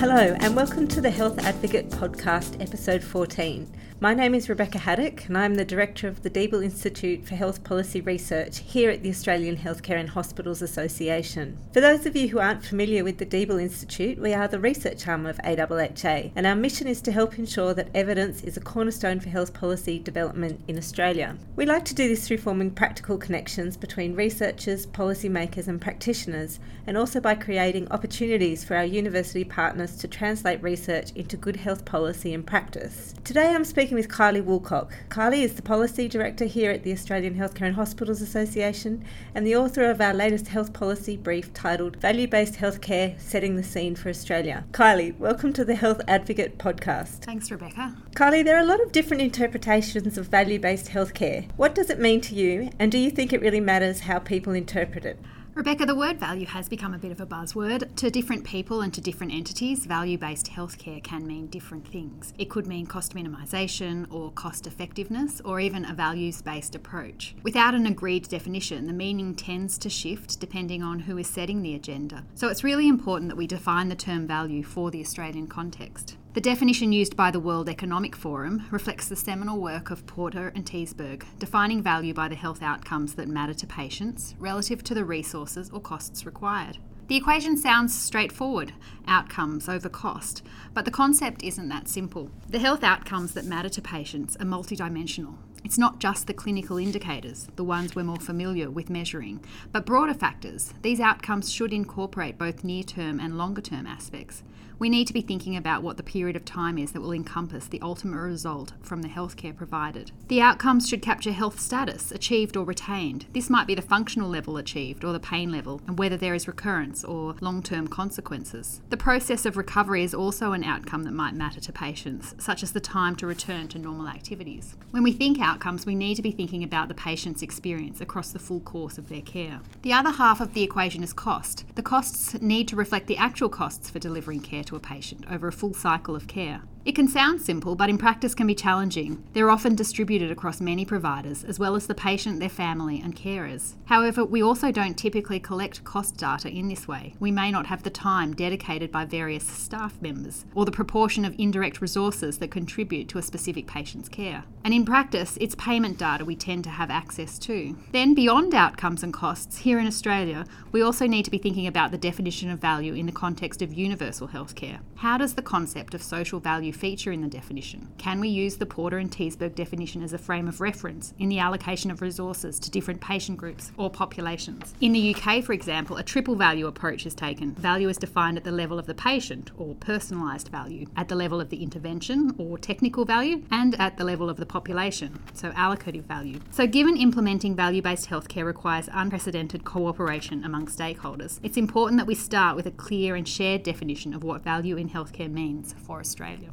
Hello, and welcome to the Health Advocate Podcast, episode 14. My name is Rebecca Haddock, and I'm the Director of the Deeble Institute for Health Policy Research here at the Australian Healthcare and Hospitals Association. For those of you who aren't familiar with the Deeble Institute, we are the research arm of AHHA, and our mission is to help ensure that evidence is a cornerstone for health policy development in Australia. We like to do this through forming practical connections between researchers, policymakers, and practitioners, and also by creating opportunities for our university partners to translate research into good health policy and practice. Today I'm speaking speaking with Kylie Woolcock. Kylie is the Policy Director here at the Australian Healthcare and Hospitals Association and the author of our latest health policy brief titled Value Based Healthcare Setting the Scene for Australia. Kylie, welcome to the Health Advocate podcast. Thanks, Rebecca. Kylie, there are a lot of different interpretations of value based healthcare. What does it mean to you, and do you think it really matters how people interpret it? Rebecca, the word value has become a bit of a buzzword. To different people and to different entities, value based healthcare can mean different things. It could mean cost minimisation or cost effectiveness or even a values based approach. Without an agreed definition, the meaning tends to shift depending on who is setting the agenda. So it's really important that we define the term value for the Australian context. The definition used by the World Economic Forum reflects the seminal work of Porter and Teisberg, defining value by the health outcomes that matter to patients relative to the resources or costs required. The equation sounds straightforward outcomes over cost, but the concept isn't that simple. The health outcomes that matter to patients are multidimensional. It's not just the clinical indicators, the ones we're more familiar with measuring, but broader factors. These outcomes should incorporate both near term and longer term aspects we need to be thinking about what the period of time is that will encompass the ultimate result from the healthcare provided. The outcomes should capture health status, achieved or retained. This might be the functional level achieved or the pain level, and whether there is recurrence or long term consequences. The process of recovery is also an outcome that might matter to patients, such as the time to return to normal activities. When we think outcomes, we need to be thinking about the patient's experience across the full course of their care. The other half of the equation is cost. The costs need to reflect the actual costs for delivering care to a patient over a full cycle of care. It can sound simple, but in practice can be challenging. They're often distributed across many providers, as well as the patient, their family, and carers. However, we also don't typically collect cost data in this way. We may not have the time dedicated by various staff members, or the proportion of indirect resources that contribute to a specific patient's care. And in practice, it's payment data we tend to have access to. Then, beyond outcomes and costs, here in Australia, we also need to be thinking about the definition of value in the context of universal healthcare. How does the concept of social value feature in the definition? Can we use the Porter and Teisberg definition as a frame of reference in the allocation of resources to different patient groups or populations? In the UK, for example, a triple value approach is taken. Value is defined at the level of the patient or personalised value, at the level of the intervention or technical value, and at the level of the population, so allocative value. So, given implementing value based healthcare requires unprecedented cooperation among stakeholders, it's important that we start with a clear and shared definition of what value in healthcare means for Australia.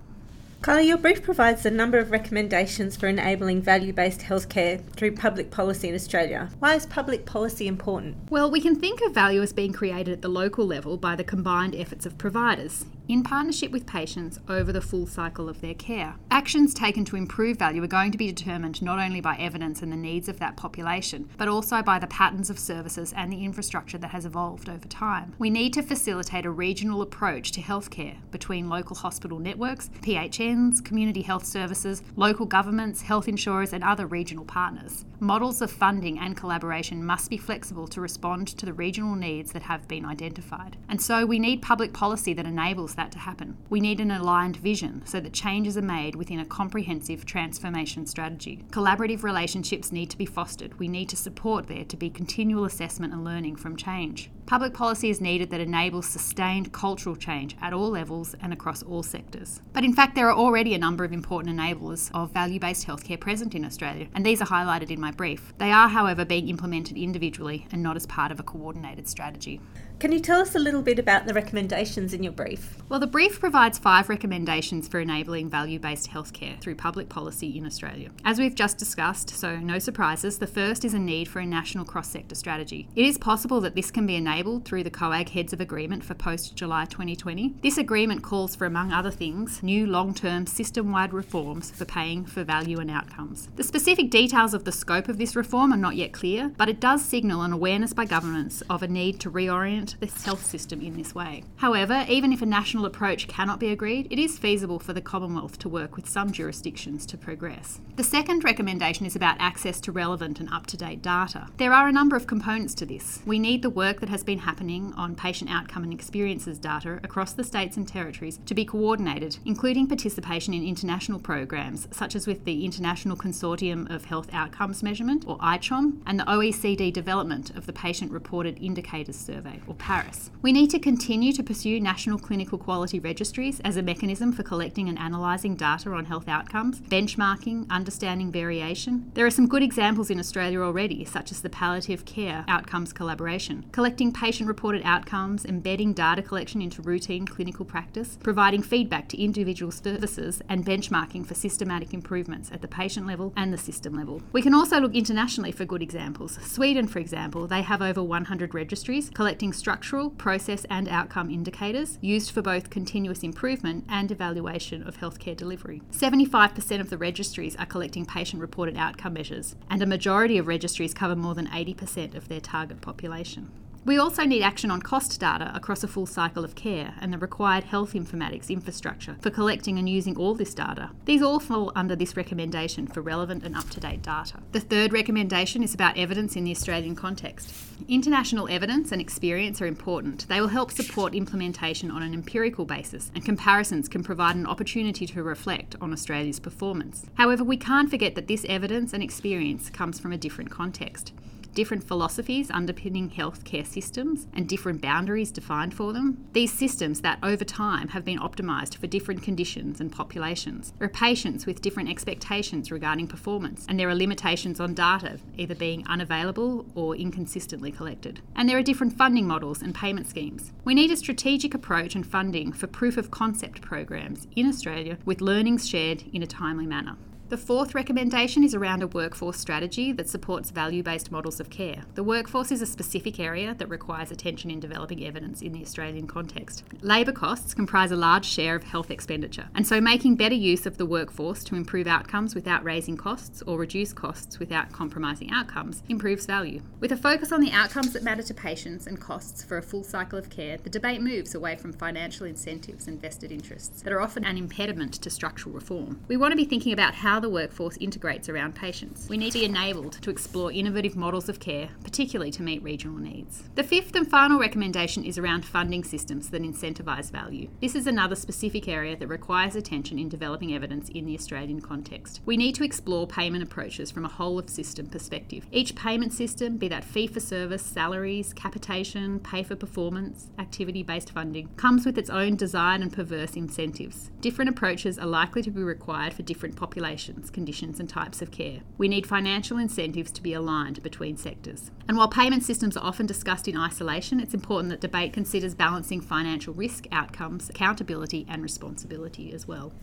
Kylie, your brief provides a number of recommendations for enabling value based healthcare through public policy in Australia. Why is public policy important? Well, we can think of value as being created at the local level by the combined efforts of providers in partnership with patients over the full cycle of their care. Actions taken to improve value are going to be determined not only by evidence and the needs of that population, but also by the patterns of services and the infrastructure that has evolved over time. We need to facilitate a regional approach to healthcare between local hospital networks, PHNs, community health services, local governments, health insurers, and other regional partners. Models of funding and collaboration must be flexible to respond to the regional needs that have been identified. And so we need public policy that enables that to happen. We need an aligned vision so that changes are made within a comprehensive transformation strategy. Collaborative relationships need to be fostered. We need to support there to be continual assessment and learning from change. Public policy is needed that enables sustained cultural change at all levels and across all sectors. But in fact, there are already a number of important enablers of value based healthcare present in Australia, and these are highlighted in my brief. They are, however, being implemented individually and not as part of a coordinated strategy. Can you tell us a little bit about the recommendations in your brief? Well, the brief provides five recommendations for enabling value based healthcare through public policy in Australia. As we've just discussed, so no surprises, the first is a need for a national cross sector strategy. It is possible that this can be enabled through the COAG Heads of Agreement for post July 2020. This agreement calls for, among other things, new long term system wide reforms for paying for value and outcomes. The specific details of the scope of this reform are not yet clear, but it does signal an awareness by governments of a need to reorient the health system in this way. However, even if a national national approach cannot be agreed, it is feasible for the Commonwealth to work with some jurisdictions to progress. The second recommendation is about access to relevant and up to date data. There are a number of components to this. We need the work that has been happening on patient outcome and experiences data across the states and territories to be coordinated, including participation in international programs such as with the International Consortium of Health Outcomes Measurement, or ICHOM, and the OECD development of the Patient Reported Indicators Survey, or PARIS. We need to continue to pursue national clinical quality registries as a mechanism for collecting and analysing data on health outcomes, benchmarking, understanding variation. There are some good examples in Australia already, such as the Palliative Care Outcomes Collaboration, collecting patient reported outcomes, embedding data collection into routine clinical practice, providing feedback to individual services, and benchmarking for systematic improvements at the patient level and the system level. We can also look internationally for good examples. Sweden, for example, they have over 100 registries collecting structural, process, and outcome indicators used for both continuous improvement and evaluation of healthcare delivery. 75% of the registries are collecting patient reported outcome measures, and a majority of registries cover more than 80% of their target population. We also need action on cost data across a full cycle of care and the required health informatics infrastructure for collecting and using all this data. These all fall under this recommendation for relevant and up to date data. The third recommendation is about evidence in the Australian context. International evidence and experience are important. They will help support implementation on an empirical basis, and comparisons can provide an opportunity to reflect on Australia's performance. However, we can't forget that this evidence and experience comes from a different context different philosophies underpinning healthcare systems and different boundaries defined for them. These systems that over time have been optimised for different conditions and populations. There are patients with different expectations regarding performance, and there are limitations on data either being unavailable or inconsistently collected. And there are different funding models and payment schemes. We need a strategic approach and funding for proof of concept programs in Australia with learnings shared in a timely manner. The fourth recommendation is around a workforce strategy that supports value based models of care. The workforce is a specific area that requires attention in developing evidence in the Australian context. Labour costs comprise a large share of health expenditure, and so making better use of the workforce to improve outcomes without raising costs or reduce costs without compromising outcomes improves value. With a focus on the outcomes that matter to patients and costs for a full cycle of care, the debate moves away from financial incentives and vested interests that are often an impediment to structural reform. We want to be thinking about how how the workforce integrates around patients. We need to be enabled to explore innovative models of care, particularly to meet regional needs. The fifth and final recommendation is around funding systems that incentivise value. This is another specific area that requires attention in developing evidence in the Australian context. We need to explore payment approaches from a whole of system perspective. Each payment system, be that fee for service, salaries, capitation, pay for performance, activity based funding, comes with its own desired and perverse incentives. Different approaches are likely to be required for different populations conditions, and types of care. We need financial incentives to be aligned between sectors. And while payment systems are often discussed in isolation, it's important that debate considers balancing financial risk, outcomes, accountability, and responsibility as well.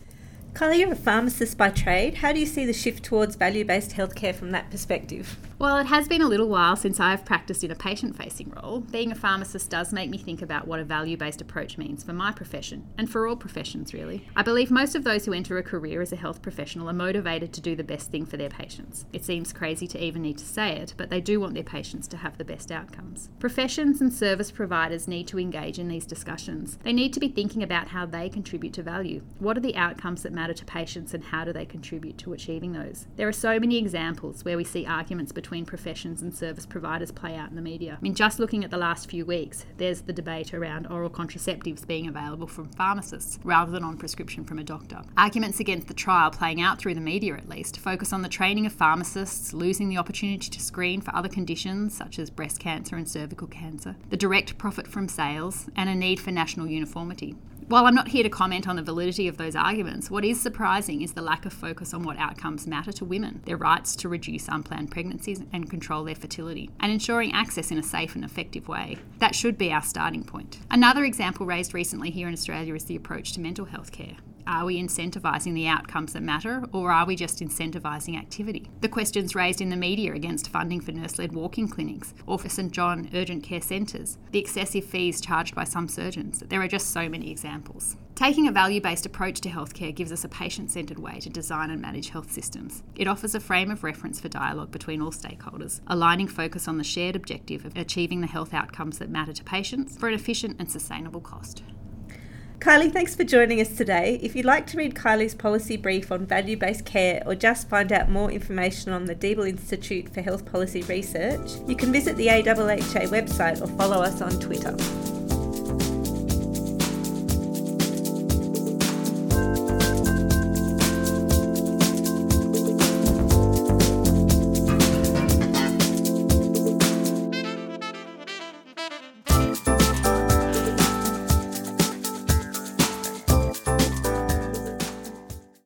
Kylie, you're a pharmacist by trade. How do you see the shift towards value based healthcare from that perspective? Well, it has been a little while since I've practiced in a patient facing role. Being a pharmacist does make me think about what a value based approach means for my profession and for all professions, really. I believe most of those who enter a career as a health professional are motivated to do the best thing for their patients. It seems crazy to even need to say it, but they do want their patients to have the best outcomes. Professions and service providers need to engage in these discussions. They need to be thinking about how they contribute to value. What are the outcomes that matter? Matter to patients and how do they contribute to achieving those. There are so many examples where we see arguments between professions and service providers play out in the media. I mean, just looking at the last few weeks, there's the debate around oral contraceptives being available from pharmacists rather than on prescription from a doctor. Arguments against the trial playing out through the media at least focus on the training of pharmacists, losing the opportunity to screen for other conditions such as breast cancer and cervical cancer, the direct profit from sales, and a need for national uniformity. While I'm not here to comment on the validity of those arguments, what is surprising is the lack of focus on what outcomes matter to women their rights to reduce unplanned pregnancies and control their fertility, and ensuring access in a safe and effective way. That should be our starting point. Another example raised recently here in Australia is the approach to mental health care. Are we incentivising the outcomes that matter, or are we just incentivising activity? The questions raised in the media against funding for nurse led walk-in clinics or for St John urgent care centres, the excessive fees charged by some surgeons. There are just so many examples. Taking a value based approach to healthcare gives us a patient centred way to design and manage health systems. It offers a frame of reference for dialogue between all stakeholders, aligning focus on the shared objective of achieving the health outcomes that matter to patients for an efficient and sustainable cost. Kylie, thanks for joining us today. If you'd like to read Kylie's policy brief on value based care or just find out more information on the Deeble Institute for Health Policy Research, you can visit the AHHA website or follow us on Twitter.